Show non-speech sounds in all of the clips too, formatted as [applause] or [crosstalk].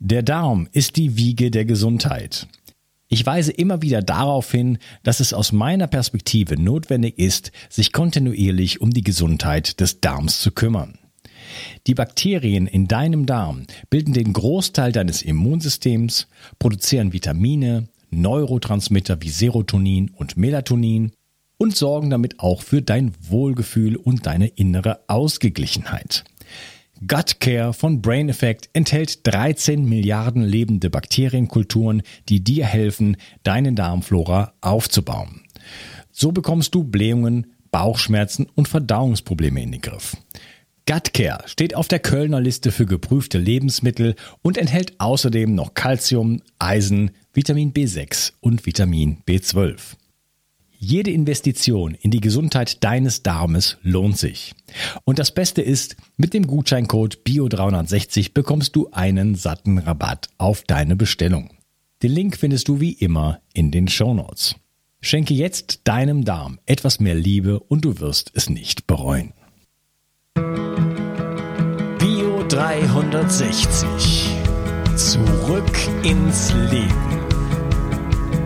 Der Darm ist die Wiege der Gesundheit. Ich weise immer wieder darauf hin, dass es aus meiner Perspektive notwendig ist, sich kontinuierlich um die Gesundheit des Darms zu kümmern. Die Bakterien in deinem Darm bilden den Großteil deines Immunsystems, produzieren Vitamine, Neurotransmitter wie Serotonin und Melatonin und sorgen damit auch für dein Wohlgefühl und deine innere Ausgeglichenheit. Gut Care von Brain Effect enthält 13 Milliarden lebende Bakterienkulturen, die dir helfen, deine Darmflora aufzubauen. So bekommst du Blähungen, Bauchschmerzen und Verdauungsprobleme in den Griff. Gut Care steht auf der Kölner Liste für geprüfte Lebensmittel und enthält außerdem noch Calcium, Eisen, Vitamin B6 und Vitamin B12. Jede Investition in die Gesundheit deines Darmes lohnt sich. Und das Beste ist, mit dem Gutscheincode BIO360 bekommst du einen satten Rabatt auf deine Bestellung. Den Link findest du wie immer in den Show Notes. Schenke jetzt deinem Darm etwas mehr Liebe und du wirst es nicht bereuen. Bio 360. Zurück ins Leben.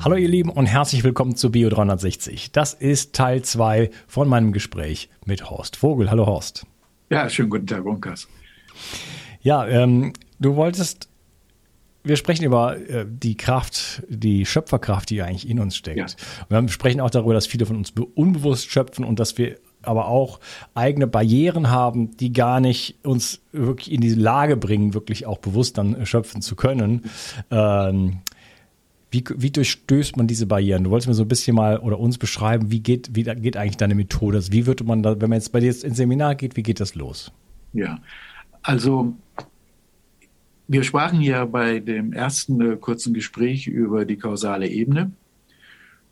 Hallo ihr Lieben und herzlich willkommen zu Bio 360. Das ist Teil 2 von meinem Gespräch mit Horst Vogel. Hallo Horst. Ja, schönen guten Tag, Unkas. Ja, ähm, du wolltest, wir sprechen über äh, die Kraft, die Schöpferkraft, die eigentlich in uns steckt. Ja. Wir sprechen auch darüber, dass viele von uns unbewusst schöpfen und dass wir aber auch eigene Barrieren haben, die gar nicht uns wirklich in die Lage bringen, wirklich auch bewusst dann schöpfen zu können. Ähm, wie, wie durchstößt man diese Barrieren? Du wolltest mir so ein bisschen mal oder uns beschreiben, wie geht, wie geht eigentlich deine Methode? Also wie würde man da, wenn man jetzt bei dir jetzt ins Seminar geht, wie geht das los? Ja, also wir sprachen ja bei dem ersten äh, kurzen Gespräch über die kausale Ebene.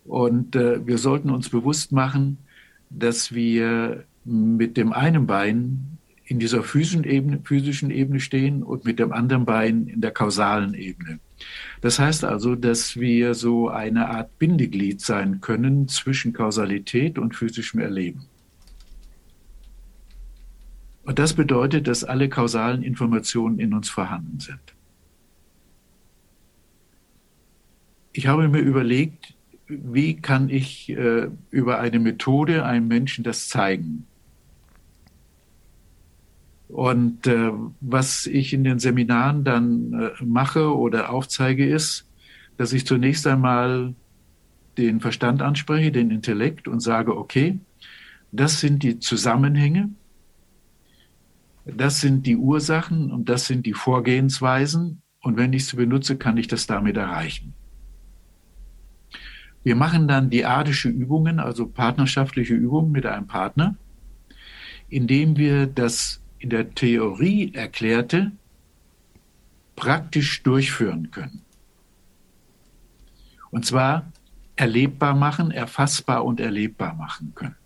Und äh, wir sollten uns bewusst machen, dass wir mit dem einen Bein in dieser physischen Ebene, physischen Ebene stehen und mit dem anderen Bein in der kausalen Ebene. Das heißt also, dass wir so eine Art Bindeglied sein können zwischen Kausalität und physischem Erleben. Und das bedeutet, dass alle kausalen Informationen in uns vorhanden sind. Ich habe mir überlegt, wie kann ich äh, über eine Methode einem Menschen das zeigen? Und äh, was ich in den Seminaren dann äh, mache oder aufzeige, ist, dass ich zunächst einmal den Verstand anspreche, den Intellekt und sage, okay, das sind die Zusammenhänge, das sind die Ursachen und das sind die Vorgehensweisen. Und wenn ich sie benutze, kann ich das damit erreichen. Wir machen dann diadische Übungen, also partnerschaftliche Übungen mit einem Partner, indem wir das in der Theorie erklärte, praktisch durchführen können. Und zwar erlebbar machen, erfassbar und erlebbar machen können.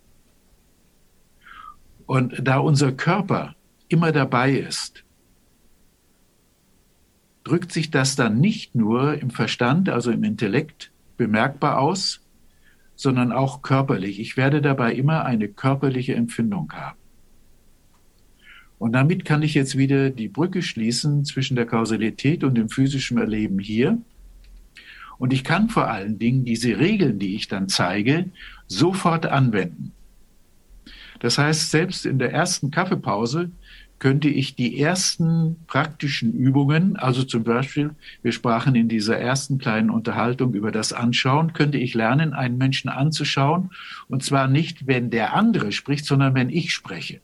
Und da unser Körper immer dabei ist, drückt sich das dann nicht nur im Verstand, also im Intellekt, bemerkbar aus, sondern auch körperlich. Ich werde dabei immer eine körperliche Empfindung haben. Und damit kann ich jetzt wieder die Brücke schließen zwischen der Kausalität und dem physischen Erleben hier. Und ich kann vor allen Dingen diese Regeln, die ich dann zeige, sofort anwenden. Das heißt, selbst in der ersten Kaffeepause könnte ich die ersten praktischen Übungen, also zum Beispiel, wir sprachen in dieser ersten kleinen Unterhaltung über das Anschauen, könnte ich lernen, einen Menschen anzuschauen. Und zwar nicht, wenn der andere spricht, sondern wenn ich spreche.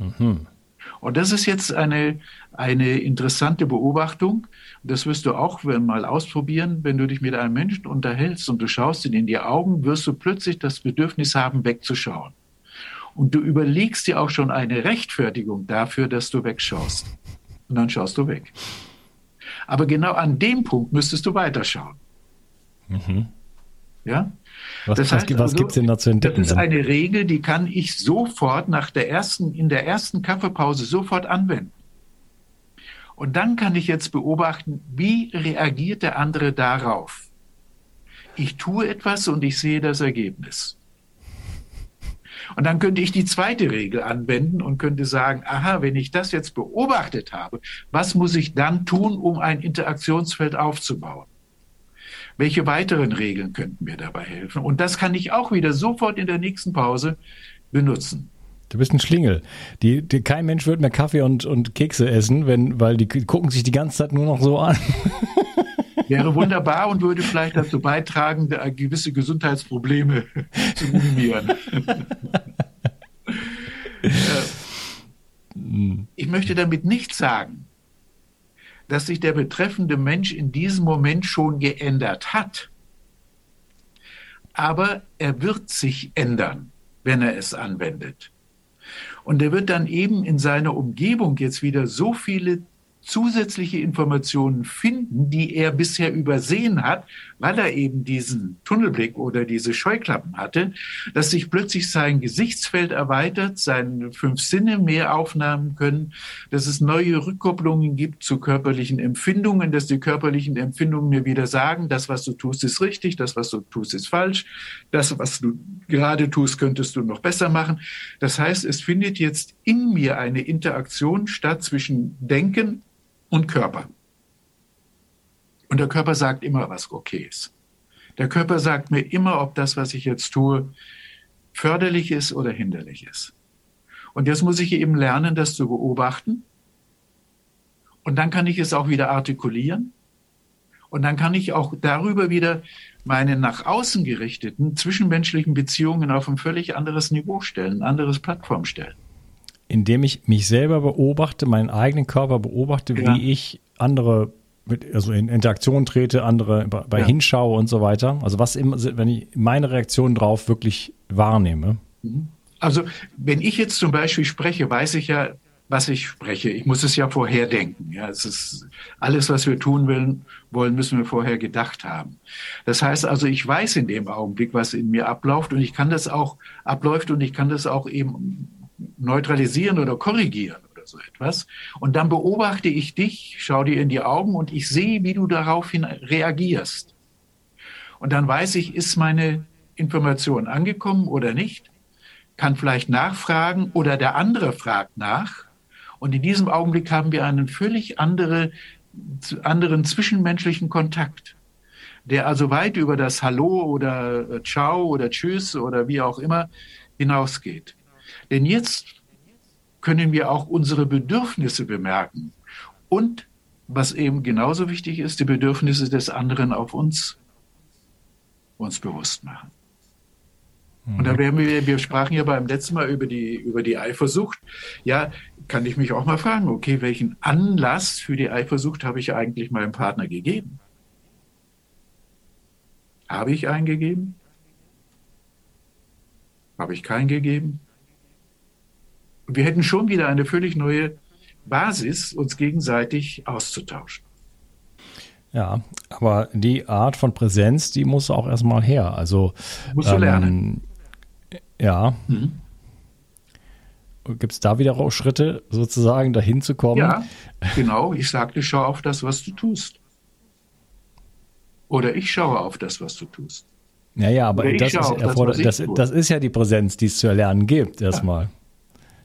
Mhm. Und das ist jetzt eine, eine interessante Beobachtung. Das wirst du auch mal ausprobieren, wenn du dich mit einem Menschen unterhältst und du schaust ihn in die Augen, wirst du plötzlich das Bedürfnis haben, wegzuschauen. Und du überlegst dir auch schon eine Rechtfertigung dafür, dass du wegschaust. Und dann schaust du weg. Aber genau an dem Punkt müsstest du weiterschauen. Mhm. Ja? Was, das heißt, was, also, gibt es denn da zu entdecken? Das ist eine Regel, die kann ich sofort nach der ersten, in der ersten Kaffeepause sofort anwenden. Und dann kann ich jetzt beobachten, wie reagiert der andere darauf. Ich tue etwas und ich sehe das Ergebnis. Und dann könnte ich die zweite Regel anwenden und könnte sagen, aha, wenn ich das jetzt beobachtet habe, was muss ich dann tun, um ein Interaktionsfeld aufzubauen? Welche weiteren Regeln könnten mir dabei helfen? Und das kann ich auch wieder sofort in der nächsten Pause benutzen. Du bist ein Schlingel. Die, die, kein Mensch wird mehr Kaffee und, und Kekse essen, wenn, weil die gucken sich die ganze Zeit nur noch so an. [laughs] Wäre wunderbar und würde vielleicht dazu beitragen, gewisse Gesundheitsprobleme [laughs] zu minimieren. [laughs] ich möchte damit nicht sagen, dass sich der betreffende Mensch in diesem Moment schon geändert hat. Aber er wird sich ändern, wenn er es anwendet. Und er wird dann eben in seiner Umgebung jetzt wieder so viele zusätzliche Informationen finden, die er bisher übersehen hat, weil er eben diesen Tunnelblick oder diese Scheuklappen hatte, dass sich plötzlich sein Gesichtsfeld erweitert, seine fünf Sinne mehr aufnehmen können, dass es neue Rückkopplungen gibt zu körperlichen Empfindungen, dass die körperlichen Empfindungen mir wieder sagen, das, was du tust, ist richtig, das, was du tust, ist falsch, das, was du gerade tust, könntest du noch besser machen. Das heißt, es findet jetzt in mir eine Interaktion statt zwischen Denken und Körper. Und der Körper sagt immer, was okay ist. Der Körper sagt mir immer, ob das, was ich jetzt tue, förderlich ist oder hinderlich ist. Und jetzt muss ich eben lernen, das zu beobachten. Und dann kann ich es auch wieder artikulieren. Und dann kann ich auch darüber wieder meine nach außen gerichteten zwischenmenschlichen Beziehungen auf ein völlig anderes Niveau stellen, ein anderes Plattform stellen indem ich mich selber beobachte, meinen eigenen Körper beobachte, ja. wie ich andere mit, also in Interaktion trete, andere bei ja. hinschaue und so weiter. Also was immer, wenn ich meine Reaktion drauf wirklich wahrnehme. Mhm. Also wenn ich jetzt zum Beispiel spreche, weiß ich ja, was ich spreche. Ich muss es ja vorher denken. Ja, es ist alles, was wir tun wollen, wollen, müssen wir vorher gedacht haben. Das heißt also, ich weiß in dem Augenblick, was in mir abläuft und ich kann das auch abläuft und ich kann das auch eben neutralisieren oder korrigieren so etwas. Und dann beobachte ich dich, schau dir in die Augen und ich sehe, wie du daraufhin reagierst. Und dann weiß ich, ist meine Information angekommen oder nicht, kann vielleicht nachfragen oder der andere fragt nach. Und in diesem Augenblick haben wir einen völlig andere, anderen zwischenmenschlichen Kontakt, der also weit über das Hallo oder äh, Ciao oder Tschüss oder wie auch immer hinausgeht. Denn jetzt können wir auch unsere Bedürfnisse bemerken und, was eben genauso wichtig ist, die Bedürfnisse des anderen auf uns, uns bewusst machen. Und da werden wir, wir sprachen ja beim letzten Mal über die, über die Eifersucht. Ja, kann ich mich auch mal fragen, okay, welchen Anlass für die Eifersucht habe ich eigentlich meinem Partner gegeben? Habe ich einen gegeben? Habe ich keinen gegeben? Wir hätten schon wieder eine völlig neue Basis, uns gegenseitig auszutauschen. Ja, aber die Art von Präsenz, die muss auch erstmal her. Also musst du ähm, lernen. Ja. Mhm. Gibt es da wieder auch Schritte, sozusagen dahin zu kommen? Ja, genau. Ich sagte, schau auf das, was du tust. Oder ich schaue auf das, was du tust. Ja, ja, aber das ist, das, das, das ist, ja die Präsenz, die es zu erlernen gibt, erstmal. Ja.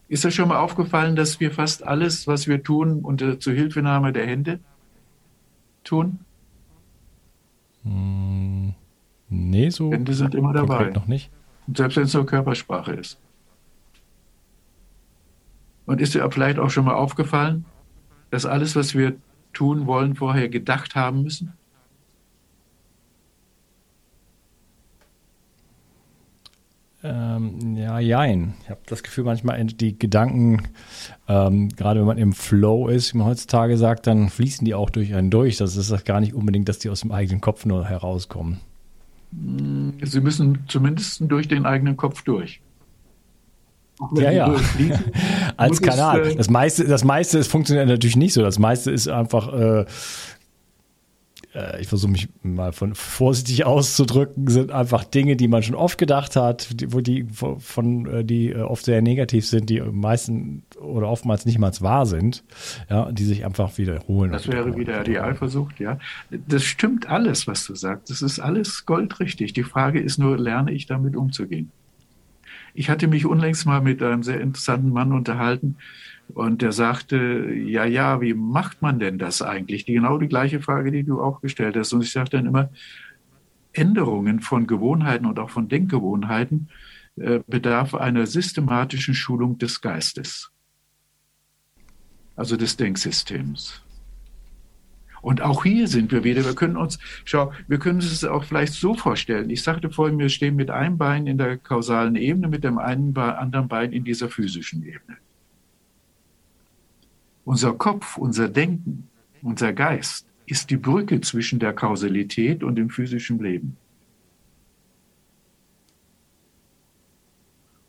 Ist euch schon mal aufgefallen, dass wir fast alles, was wir tun, unter Zuhilfenahme der Hände tun? Hm, nee, so. Hände sind immer dabei. Noch nicht. Und selbst wenn es nur Körpersprache ist. Und ist dir vielleicht auch schon mal aufgefallen, dass alles, was wir tun wollen, vorher gedacht haben müssen? Ähm, ja, jein. Ich habe das Gefühl, manchmal die Gedanken, ähm, gerade wenn man im Flow ist, wie man heutzutage sagt, dann fließen die auch durch einen durch. Das ist gar nicht unbedingt, dass die aus dem eigenen Kopf nur herauskommen. Mm, sie müssen zumindest durch den eigenen Kopf durch. Ja, ja. [laughs] Als Kanal. Es, äh, das meiste, das meiste ist, funktioniert natürlich nicht so. Das meiste ist einfach äh, äh, ich versuche mich mal von vorsichtig auszudrücken, sind einfach Dinge, die man schon oft gedacht hat, die, wo die von äh, die äh, oft sehr negativ sind, die meisten oder oftmals nicht mal wahr sind, ja, die sich einfach wiederholen. Das wäre wieder die Eifersucht, ja. Das stimmt alles, was du sagst. Das ist alles goldrichtig. Die Frage ist nur, lerne ich damit umzugehen? Ich hatte mich unlängst mal mit einem sehr interessanten Mann unterhalten, und der sagte, ja, ja, wie macht man denn das eigentlich? Die, genau die gleiche Frage, die du auch gestellt hast. Und ich sage dann immer, Änderungen von Gewohnheiten und auch von Denkgewohnheiten äh, bedarf einer systematischen Schulung des Geistes, also des Denksystems. Und auch hier sind wir wieder, wir können uns, schau, wir können es auch vielleicht so vorstellen. Ich sagte vorhin, wir stehen mit einem Bein in der kausalen Ebene, mit dem einen anderen Bein in dieser physischen Ebene. Unser Kopf, unser Denken, unser Geist ist die Brücke zwischen der Kausalität und dem physischen Leben.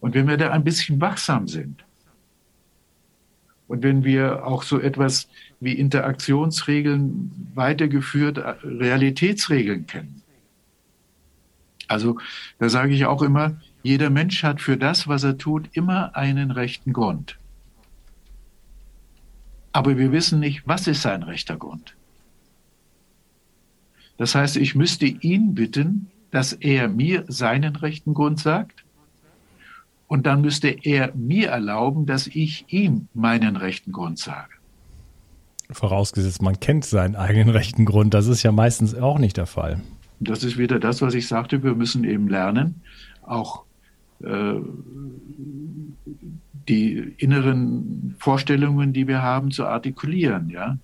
Und wenn wir da ein bisschen wachsam sind und wenn wir auch so etwas wie Interaktionsregeln weitergeführt, äh, Realitätsregeln kennen. Also da sage ich auch immer, jeder Mensch hat für das, was er tut, immer einen rechten Grund. Aber wir wissen nicht, was ist sein rechter Grund. Das heißt, ich müsste ihn bitten, dass er mir seinen rechten Grund sagt. Und dann müsste er mir erlauben, dass ich ihm meinen rechten Grund sage. Vorausgesetzt, man kennt seinen eigenen rechten Grund. Das ist ja meistens auch nicht der Fall. Das ist wieder das, was ich sagte. Wir müssen eben lernen, auch äh, die inneren Vorstellungen, die wir haben, zu artikulieren, ja.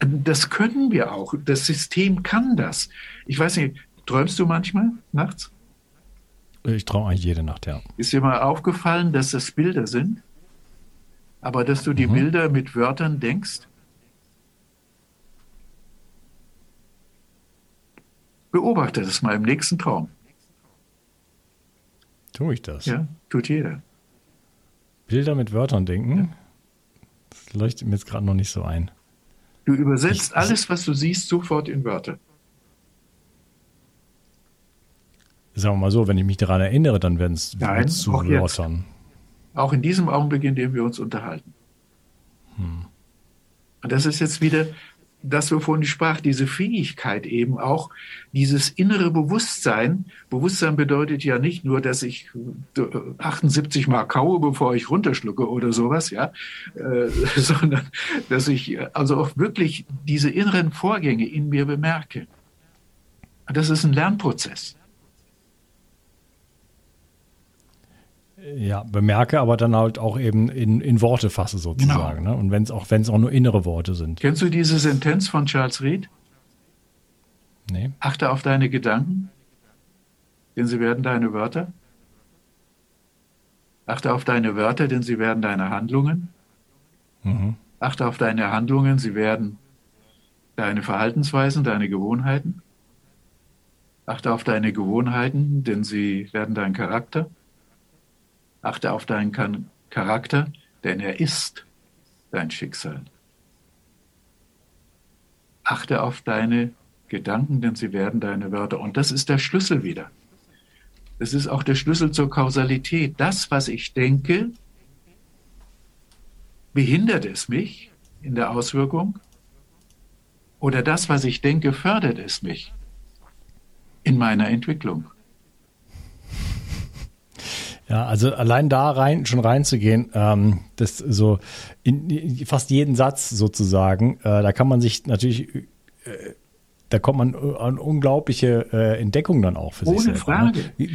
Das können wir auch. Das System kann das. Ich weiß nicht, träumst du manchmal nachts? Ich träume eigentlich jede Nacht, ja. Ist dir mal aufgefallen, dass das Bilder sind? Aber dass du die mhm. Bilder mit Wörtern denkst? Beobachte das mal im nächsten Traum. Tue ich das? Ja, tut jeder. Bilder mit Wörtern denken? Das leuchtet mir jetzt gerade noch nicht so ein. Du übersetzt ich, alles, was du siehst, sofort in Wörter. Sagen wir mal so, wenn ich mich daran erinnere, dann werden es zu auch Wörtern. Jetzt. Auch in diesem Augenblick, in dem wir uns unterhalten. Hm. Und das ist jetzt wieder das, wovon ich sprach, diese Fähigkeit eben auch, dieses innere Bewusstsein. Bewusstsein bedeutet ja nicht nur, dass ich 78 Mal kaue, bevor ich runterschlucke oder sowas, ja, äh, [laughs] sondern dass ich also auch wirklich diese inneren Vorgänge in mir bemerke. Das ist ein Lernprozess. Ja, bemerke, aber dann halt auch eben in, in Worte fasse sozusagen. Genau. Ne? Und wenn es auch, wenn es auch nur innere Worte sind. Kennst du diese Sentenz von Charles Reed? Nee. Achte auf deine Gedanken, denn sie werden deine Wörter. Achte auf deine Wörter, denn sie werden deine Handlungen. Mhm. Achte auf deine Handlungen, sie werden deine Verhaltensweisen, deine Gewohnheiten. Achte auf deine Gewohnheiten, denn sie werden dein Charakter. Achte auf deinen Charakter, denn er ist dein Schicksal. Achte auf deine Gedanken, denn sie werden deine Wörter. Und das ist der Schlüssel wieder. Das ist auch der Schlüssel zur Kausalität. Das, was ich denke, behindert es mich in der Auswirkung? Oder das, was ich denke, fördert es mich in meiner Entwicklung? Ja, also allein da rein, schon reinzugehen, ähm, das so in, fast jeden Satz sozusagen, äh, da kann man sich natürlich, äh, da kommt man an unglaubliche äh, Entdeckungen dann auch für Ohne sich selber. Ohne ne? Frage. Ne? Wie,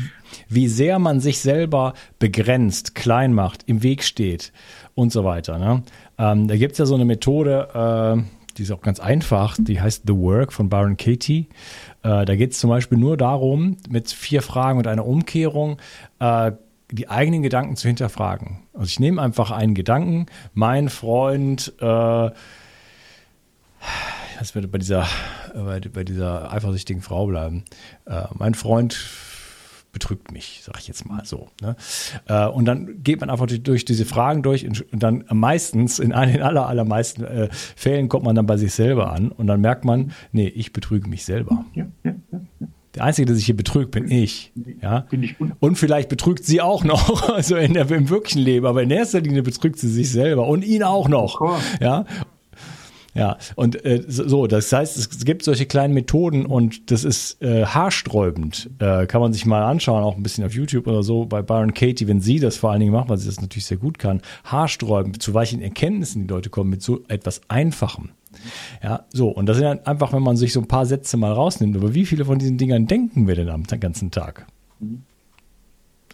wie, sehr man sich selber begrenzt, klein macht, im Weg steht und so weiter. Ne? Ähm, da gibt es ja so eine Methode, äh, die ist auch ganz einfach, die heißt The Work von Baron Katie. Äh, da geht es zum Beispiel nur darum, mit vier Fragen und einer Umkehrung, äh, die eigenen Gedanken zu hinterfragen. Also ich nehme einfach einen Gedanken, mein Freund, äh, das wird bei dieser, bei, bei dieser eifersüchtigen Frau bleiben. Äh, mein Freund betrügt mich, sag ich jetzt mal so. Ne? Äh, und dann geht man einfach durch, diese Fragen durch und, dann meistens, in den aller, allermeisten äh, Fällen kommt man dann bei sich selber an und dann merkt man, nee, ich betrüge mich selber. Ja, ja, ja. Der Einzige, der sich hier betrügt, bin ich. Ja? Und vielleicht betrügt sie auch noch, [laughs] also in der, im wirklichen Leben, aber in erster Linie betrügt sie sich selber und ihn auch noch. Ja. Ja, und äh, so, das heißt, es gibt solche kleinen Methoden und das ist äh, haarsträubend. Äh, kann man sich mal anschauen, auch ein bisschen auf YouTube oder so, bei Byron Katie, wenn sie das vor allen Dingen macht, weil sie das natürlich sehr gut kann, haarsträubend, zu welchen Erkenntnissen die Leute kommen mit so etwas Einfachem. Ja, so, und das sind dann einfach, wenn man sich so ein paar Sätze mal rausnimmt, aber wie viele von diesen Dingern denken wir denn am ganzen Tag?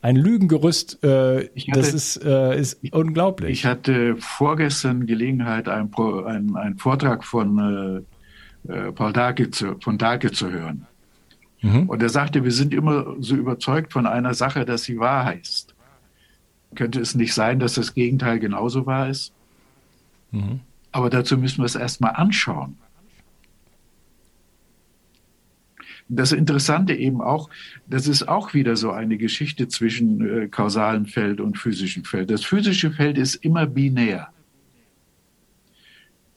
Ein Lügengerüst, äh, hatte, das ist, äh, ist unglaublich. Ich hatte vorgestern Gelegenheit, einen, einen, einen Vortrag von äh, äh, Paul Dahlke zu, von Dahlke zu hören. Mhm. Und er sagte, wir sind immer so überzeugt von einer Sache, dass sie wahr heißt. Könnte es nicht sein, dass das Gegenteil genauso wahr ist? Mhm. Aber dazu müssen wir es erstmal anschauen. Das Interessante eben auch, das ist auch wieder so eine Geschichte zwischen äh, kausalem Feld und physischem Feld. Das physische Feld ist immer binär.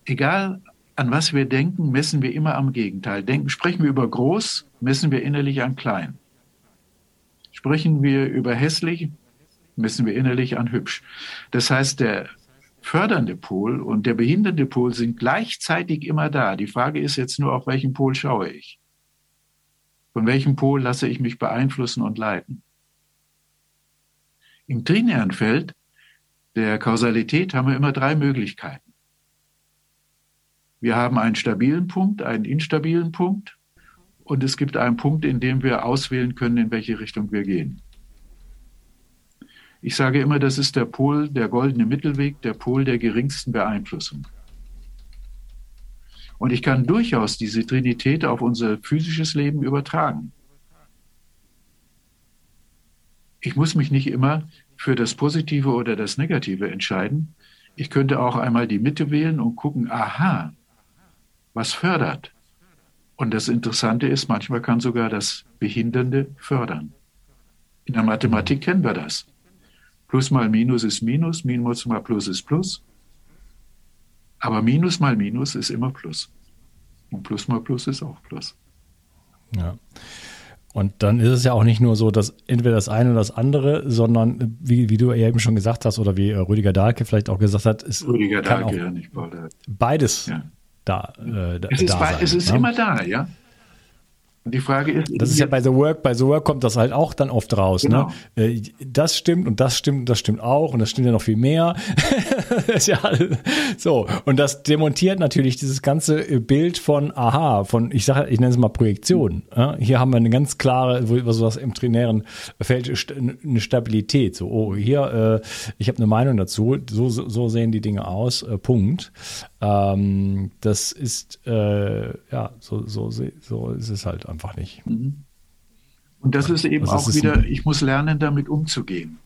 Egal an was wir denken, messen wir immer am Gegenteil. Denken, sprechen wir über groß, messen wir innerlich an klein. Sprechen wir über hässlich, messen wir innerlich an hübsch. Das heißt, der fördernde Pol und der behindernde Pol sind gleichzeitig immer da. Die Frage ist jetzt nur, auf welchen Pol schaue ich? Von welchem Pol lasse ich mich beeinflussen und leiten? Im trinären Feld der Kausalität haben wir immer drei Möglichkeiten. Wir haben einen stabilen Punkt, einen instabilen Punkt und es gibt einen Punkt, in dem wir auswählen können, in welche Richtung wir gehen. Ich sage immer, das ist der Pol, der goldene Mittelweg, der Pol der geringsten Beeinflussung. Und ich kann durchaus diese Trinität auf unser physisches Leben übertragen. Ich muss mich nicht immer für das Positive oder das Negative entscheiden. Ich könnte auch einmal die Mitte wählen und gucken, aha, was fördert? Und das Interessante ist, manchmal kann sogar das Behindernde fördern. In der Mathematik kennen wir das. Plus mal Minus ist Minus, Minus mal Plus ist Plus. Aber Minus mal Minus ist immer Plus. Und Plus mal Plus ist auch Plus. Ja. Und dann ist es ja auch nicht nur so, dass entweder das eine oder das andere, sondern wie, wie du eben schon gesagt hast oder wie Rüdiger Dahlke vielleicht auch gesagt hat, ist Rüdiger Dahlke, ja, nicht Paul Beides ja. da, äh, es ist, da sein, es ist ne? immer da, ja. Und die Frage ist. Das ist ja bei The Work, bei The Work kommt das halt auch dann oft raus. Ne? Genau. Ne? Das stimmt und das stimmt und das stimmt auch und das stimmt ja noch viel mehr. [laughs] ja, so. Und das demontiert natürlich dieses ganze Bild von, aha, von, ich sage, ich nenne es mal Projektion. Ja? Hier haben wir eine ganz klare, was was im trainären Feld, eine Stabilität. So, oh, hier, äh, ich habe eine Meinung dazu. So, so sehen die Dinge aus. Äh, Punkt. Ähm, das ist, äh, ja, so, so, so ist es halt einfach nicht. Mhm. Und das ist eben das auch ist wieder, ich muss lernen, damit umzugehen.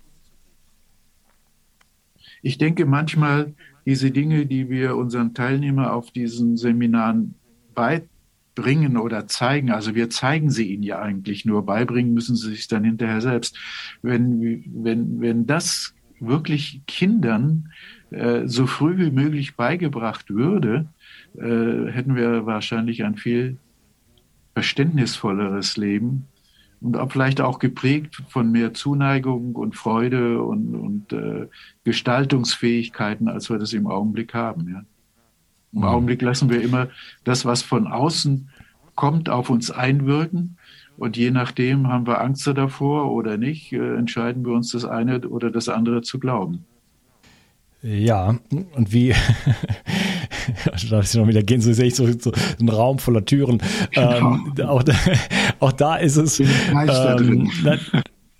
Ich denke manchmal, diese Dinge, die wir unseren Teilnehmern auf diesen Seminaren beibringen oder zeigen, also wir zeigen sie ihnen ja eigentlich nur, beibringen müssen sie sich dann hinterher selbst. Wenn, wenn, wenn das wirklich Kindern äh, so früh wie möglich beigebracht würde, äh, hätten wir wahrscheinlich ein viel verständnisvolleres Leben und auch vielleicht auch geprägt von mehr Zuneigung und Freude und, und äh, Gestaltungsfähigkeiten, als wir das im Augenblick haben. Ja. Im mhm. Augenblick lassen wir immer das, was von außen kommt, auf uns einwirken. Und je nachdem haben wir Angst davor oder nicht, äh, entscheiden wir uns das eine oder das andere zu glauben. Ja, und wie, [laughs] darf ich noch wieder gehen, so sehe ich so, so einen Raum voller Türen. Genau. Ähm, auch, da, auch da ist es. Ähm, na,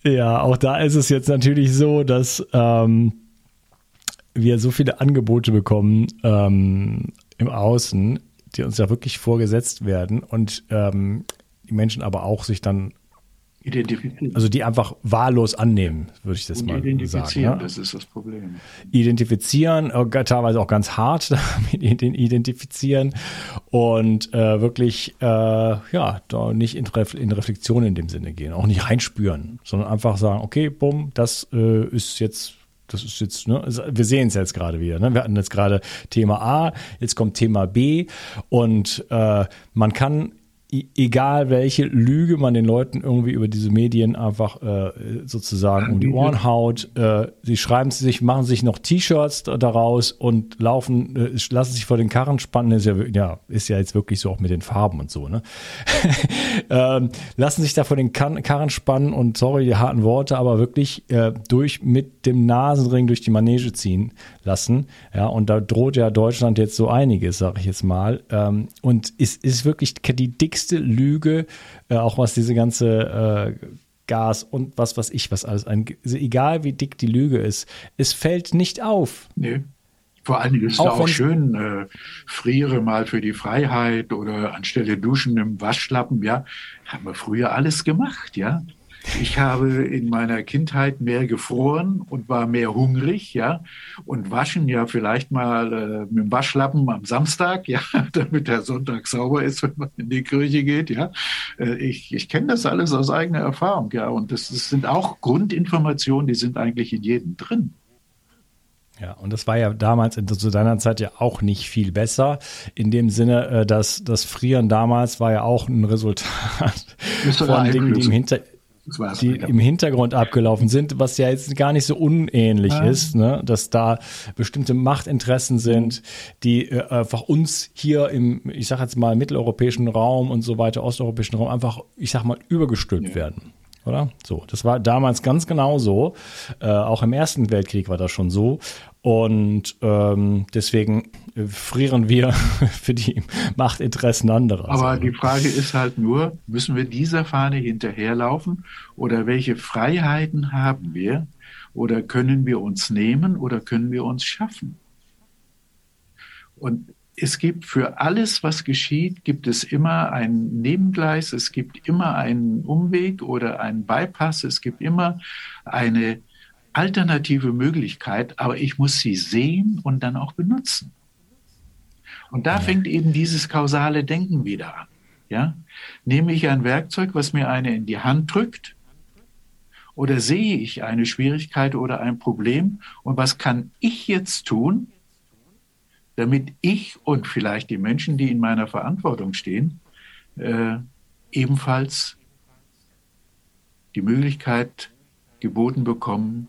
ja, auch da ist es jetzt natürlich so, dass ähm, wir so viele Angebote bekommen ähm, im Außen, die uns ja wirklich vorgesetzt werden und ähm, die Menschen aber auch sich dann Also die einfach wahllos annehmen, würde ich das Und mal identifizieren, sagen. Ja? das ist das Problem. Identifizieren, äh, teilweise auch ganz hart [laughs] damit identifizieren und äh, wirklich äh, ja da nicht in, Ref in Reflexion in dem Sinne gehen, auch nicht reinspüren, sondern einfach sagen, okay, bumm, das äh, ist jetzt das ist jetzt, ne, wir sehen es jetzt gerade wieder. Ne? Wir hatten jetzt gerade Thema A, jetzt kommt Thema B und äh, man kann egal welche Lüge man den Leuten irgendwie über diese Medien einfach äh, sozusagen um die Ohren haut. Äh, sie schreiben sich, machen sich noch T-Shirts daraus und laufen, äh, lassen sich vor den Karren spannen. Ist ja, ja, ist ja jetzt wirklich so auch mit den Farben und so. Ne? [laughs] ähm, lassen sich da vor den Karren spannen und sorry die harten Worte, aber wirklich äh, durch mit dem Nasenring durch die Manege ziehen lassen. Ja, und da droht ja Deutschland jetzt so einiges, sage ich jetzt mal. Ähm, und es ist wirklich die dickste dickste Lüge, äh, auch was diese ganze äh, Gas und was was ich, was alles ein, also egal wie dick die Lüge ist, es fällt nicht auf. Nee. Vor allen Dingen ist es auch, auch schön, äh, friere mal für die Freiheit oder anstelle duschen im Waschlappen, ja, haben wir früher alles gemacht, ja. Ich habe in meiner Kindheit mehr gefroren und war mehr hungrig, ja. Und waschen ja vielleicht mal äh, mit dem Waschlappen am Samstag, [laughs] ja, damit der Sonntag sauber ist, wenn man in die Kirche geht, ja. Äh, ich ich kenne das alles aus eigener Erfahrung, ja. Und das, das sind auch Grundinformationen, die sind eigentlich in jedem drin. Ja, und das war ja damals zu deiner Zeit ja auch nicht viel besser. In dem Sinne, äh, dass das Frieren damals war ja auch ein Resultat von Dingen, die im Hintergrund die im Hintergrund abgelaufen sind, was ja jetzt gar nicht so unähnlich ja. ist, ne? dass da bestimmte Machtinteressen sind, die äh, einfach uns hier im, ich sag jetzt mal, mitteleuropäischen Raum und so weiter, osteuropäischen Raum einfach, ich sag mal, übergestülpt ja. werden oder? So, das war damals ganz genau so. Äh, auch im Ersten Weltkrieg war das schon so. Und ähm, deswegen frieren wir [laughs] für die Machtinteressen anderer. Aber die Frage ist halt nur, müssen wir dieser Fahne hinterherlaufen oder welche Freiheiten haben wir oder können wir uns nehmen oder können wir uns schaffen? Und es gibt für alles, was geschieht, gibt es immer ein Nebengleis, es gibt immer einen Umweg oder einen Bypass, es gibt immer eine alternative Möglichkeit, aber ich muss sie sehen und dann auch benutzen. Und da fängt eben dieses kausale Denken wieder an. Ja? Nehme ich ein Werkzeug, was mir eine in die Hand drückt, oder sehe ich eine Schwierigkeit oder ein Problem und was kann ich jetzt tun, damit ich und vielleicht die Menschen, die in meiner Verantwortung stehen, äh, ebenfalls die Möglichkeit geboten bekommen,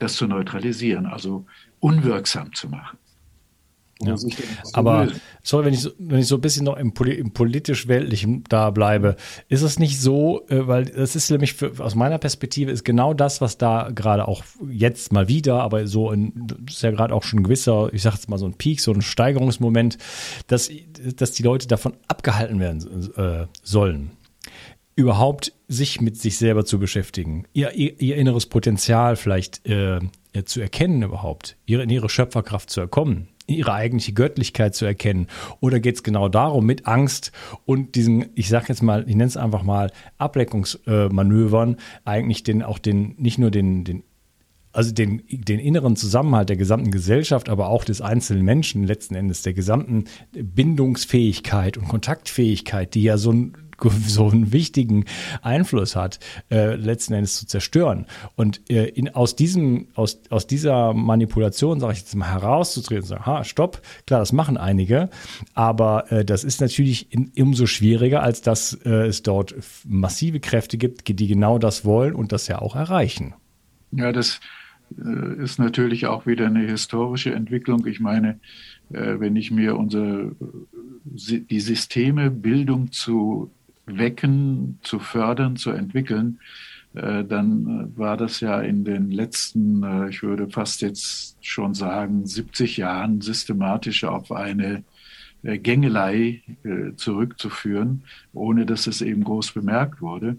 das zu neutralisieren, also unwirksam zu machen. Ja. Aber sorry, wenn ich, so, wenn ich so ein bisschen noch im, im politisch-weltlichen da bleibe, ist es nicht so, äh, weil das ist nämlich für, aus meiner Perspektive ist genau das, was da gerade auch jetzt mal wieder, aber so ein, das ist ja gerade auch schon ein gewisser, ich sag jetzt mal so ein Peak, so ein Steigerungsmoment, dass, dass die Leute davon abgehalten werden äh, sollen überhaupt sich mit sich selber zu beschäftigen, ihr, ihr, ihr inneres Potenzial vielleicht äh, zu erkennen überhaupt, ihre, in ihre Schöpferkraft zu erkommen, ihre eigentliche Göttlichkeit zu erkennen? Oder geht es genau darum, mit Angst und diesen, ich sage jetzt mal, ich nenne es einfach mal Ableckungsmanövern, eigentlich den auch den, nicht nur den, den also den, den inneren Zusammenhalt der gesamten Gesellschaft, aber auch des einzelnen Menschen letzten Endes, der gesamten Bindungsfähigkeit und Kontaktfähigkeit, die ja so ein [laughs] so einen wichtigen Einfluss hat, äh, letzten Endes zu zerstören. Und äh, in, aus, diesem, aus, aus dieser Manipulation, sage ich jetzt mal, herauszutreten und sagen, ha, stopp, klar, das machen einige, aber äh, das ist natürlich in, umso schwieriger, als dass äh, es dort massive Kräfte gibt, die genau das wollen und das ja auch erreichen. Ja, das äh, ist natürlich auch wieder eine historische Entwicklung. Ich meine, äh, wenn ich mir unsere, die Systeme Bildung zu wecken, zu fördern, zu entwickeln, äh, dann äh, war das ja in den letzten, äh, ich würde fast jetzt schon sagen, 70 Jahren systematisch auf eine Gängelei zurückzuführen, ohne dass es eben groß bemerkt wurde.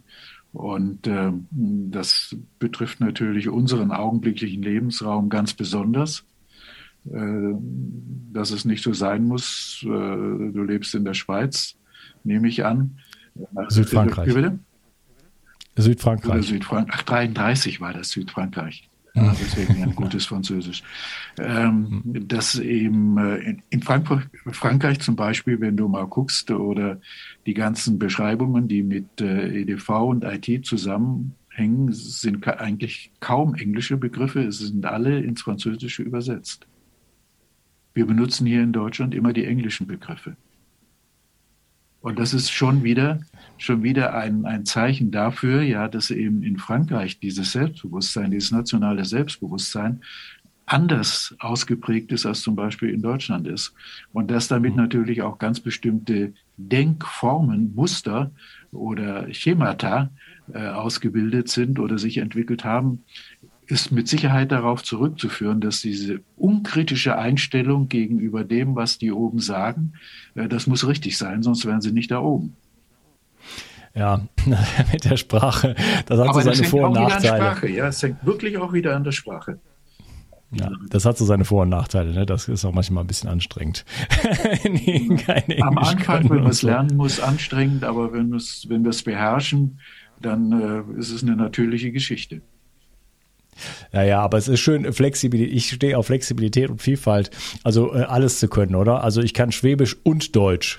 Und äh, das betrifft natürlich unseren augenblicklichen Lebensraum ganz besonders, dass es nicht so sein muss. Du lebst in der Schweiz, nehme ich an. Südfrankreich. Südfrankreich. Oder. Ach, 33 war das Südfrankreich. Ja, deswegen ein gutes Französisch. Ähm, dass eben äh, in Frankreich, Frankreich zum Beispiel, wenn du mal guckst, oder die ganzen Beschreibungen, die mit äh, EDV und IT zusammenhängen, sind eigentlich kaum englische Begriffe, es sind alle ins Französische übersetzt. Wir benutzen hier in Deutschland immer die englischen Begriffe. Und das ist schon wieder, schon wieder ein, ein Zeichen dafür, ja, dass eben in Frankreich dieses Selbstbewusstsein, dieses nationale Selbstbewusstsein anders ausgeprägt ist, als zum Beispiel in Deutschland ist. Und dass damit mhm. natürlich auch ganz bestimmte Denkformen, Muster oder Schemata äh, ausgebildet sind oder sich entwickelt haben, ist mit Sicherheit darauf zurückzuführen, dass diese unkritische Einstellung gegenüber dem, was die oben sagen, äh, das muss richtig sein, sonst wären sie nicht da oben. Ja, [laughs] mit der Sprache, das hat Aber so seine Vor- und Nachteile. Ja, es hängt wirklich auch wieder an der Sprache. Ja, das hat so seine Vor- und Nachteile. Ne? Das ist auch manchmal ein bisschen anstrengend. [laughs] Am Anfang, wenn man es lernen muss, anstrengend, aber wenn, wenn wir es beherrschen, dann äh, ist es eine natürliche Geschichte. Ja, ja, aber es ist schön, Flexibilität. Ich stehe auf Flexibilität und Vielfalt. Also äh, alles zu können, oder? Also ich kann Schwäbisch und Deutsch.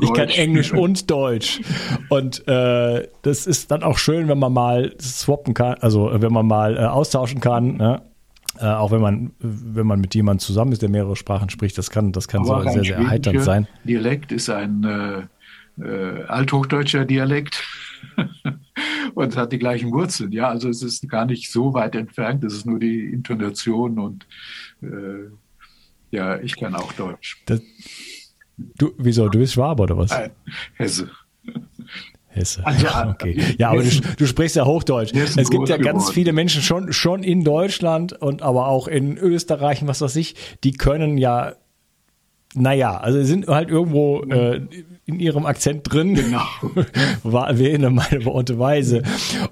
Ich kann, Englisch und Deutsch. Und äh, das ist dann auch schön, wenn man mal swappen kann, also wenn man mal äh, austauschen kann. Ne? Äh, auch wenn man, wenn man mit jemandem zusammen ist, der mehrere Sprachen spricht, das kann, das kann so sehr, sehr erheiternd sein. Dialekt ist ein äh, äh, althochdeutscher Dialekt. [laughs] und hat die gleichen Wurzeln. Ja, also es ist gar nicht so weit entfernt. Es ist nur die Intonation und äh, ja, ich kann auch Deutsch. Das, du, wieso? Du bist Schwabe oder was? Nein, Hesse. Hesse. Also, [laughs] okay. Ja, aber du, du, sprichst ja Hochdeutsch. Es gibt ja ganz geworden. viele Menschen schon, schon in Deutschland und aber auch in Österreich und was weiß ich, die können ja naja, also sind halt irgendwo äh, in ihrem Akzent drin. Genau. [laughs] wählen meine Worte weise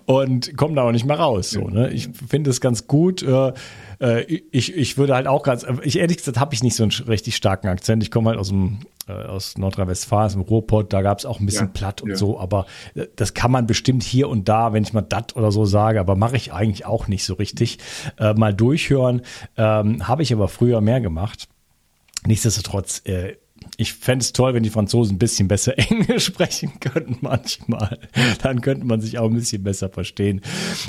und kommen da auch nicht mehr raus. So, ne? Ich finde es ganz gut. Äh, äh, ich, ich würde halt auch ganz, ich ehrlich gesagt habe ich nicht so einen richtig starken Akzent. Ich komme halt aus dem äh, aus Nordrhein-Westfalen, aus dem Ruhrpott, da gab es auch ein bisschen ja, platt und ja. so, aber äh, das kann man bestimmt hier und da, wenn ich mal dat oder so sage, aber mache ich eigentlich auch nicht so richtig. Äh, mal durchhören, ähm, habe ich aber früher mehr gemacht. Nichtsdestotrotz, äh, ich fände es toll, wenn die Franzosen ein bisschen besser [laughs] Englisch sprechen könnten manchmal. Dann könnte man sich auch ein bisschen besser verstehen.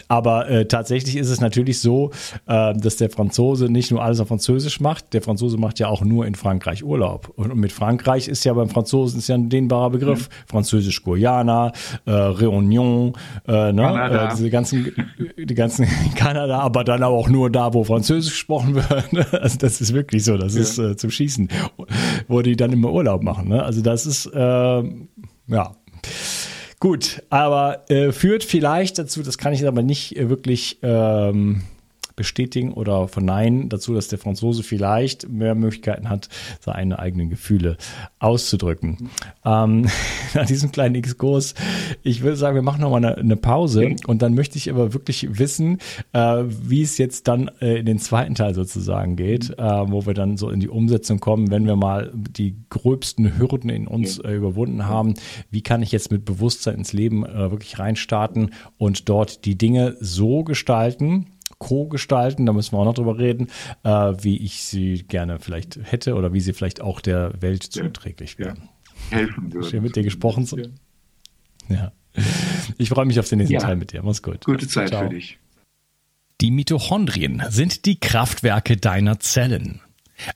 Aber äh, tatsächlich ist es natürlich so, äh, dass der Franzose nicht nur alles auf Französisch macht. Der Franzose macht ja auch nur in Frankreich Urlaub. Und mit Frankreich ist ja beim Franzosen ist ja ein dehnbarer Begriff. Mhm. Französisch Guyana, äh, Réunion, äh, ne? äh, diese ganzen, die ganzen [laughs] Kanada, aber dann auch nur da, wo Französisch gesprochen wird. [laughs] also das ist wirklich so. Das ja. ist äh, zum Schießen, wo die dann immer Urlaub machen. Ne? Also das ist, äh, ja. Gut, aber äh, führt vielleicht dazu, das kann ich aber nicht wirklich ähm, bestätigen oder verneinen dazu, dass der Franzose vielleicht mehr Möglichkeiten hat, seine eigenen Gefühle auszudrücken. Ähm, [laughs] nach diesem kleinen Exkurs, ich würde sagen, wir machen nochmal eine, eine Pause und dann möchte ich aber wirklich wissen, äh, wie es jetzt dann äh, in den zweiten Teil sozusagen geht, äh, wo wir dann so in die Umsetzung kommen, wenn wir mal die gröbsten Hürden in uns äh, überwunden haben. Wie kann ich jetzt mit Bewusstsein ins Leben äh, wirklich reinstarten und dort die Dinge so gestalten, co-gestalten, da müssen wir auch noch drüber reden, äh, wie ich sie gerne vielleicht hätte oder wie sie vielleicht auch der Welt zuträglich wären. Ja. Helfen würde. Schön mit dir gesprochen zu. Ja. Ich freue mich auf den nächsten ja. Teil mit dir. Mach's gut. Gute Zeit Ciao. für dich. Die Mitochondrien sind die Kraftwerke deiner Zellen.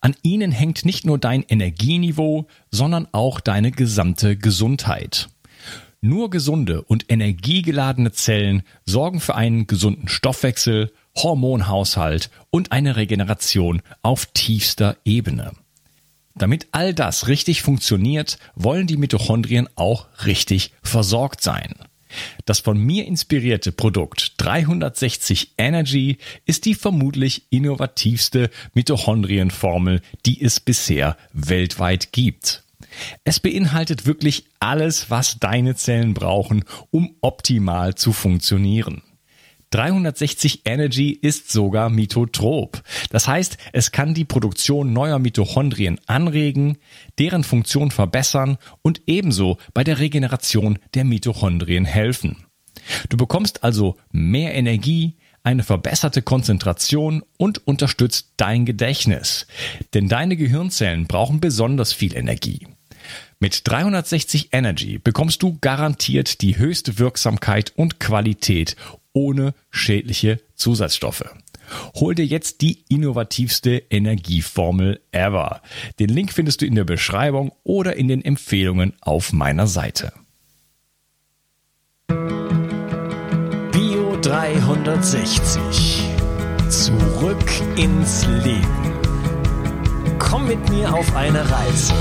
An ihnen hängt nicht nur dein Energieniveau, sondern auch deine gesamte Gesundheit. Nur gesunde und energiegeladene Zellen sorgen für einen gesunden Stoffwechsel, Hormonhaushalt und eine Regeneration auf tiefster Ebene. Damit all das richtig funktioniert, wollen die Mitochondrien auch richtig versorgt sein. Das von mir inspirierte Produkt 360 Energy ist die vermutlich innovativste Mitochondrienformel, die es bisher weltweit gibt. Es beinhaltet wirklich alles, was deine Zellen brauchen, um optimal zu funktionieren. 360 Energy ist sogar mitotrop. Das heißt, es kann die Produktion neuer Mitochondrien anregen, deren Funktion verbessern und ebenso bei der Regeneration der Mitochondrien helfen. Du bekommst also mehr Energie, eine verbesserte Konzentration und unterstützt dein Gedächtnis. Denn deine Gehirnzellen brauchen besonders viel Energie. Mit 360 Energy bekommst du garantiert die höchste Wirksamkeit und Qualität ohne schädliche Zusatzstoffe. Hol dir jetzt die innovativste Energieformel ever. Den Link findest du in der Beschreibung oder in den Empfehlungen auf meiner Seite. Bio 360. Zurück ins Leben. Komm mit mir auf eine Reise.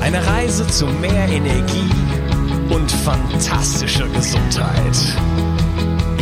Eine Reise zu mehr Energie und fantastischer Gesundheit.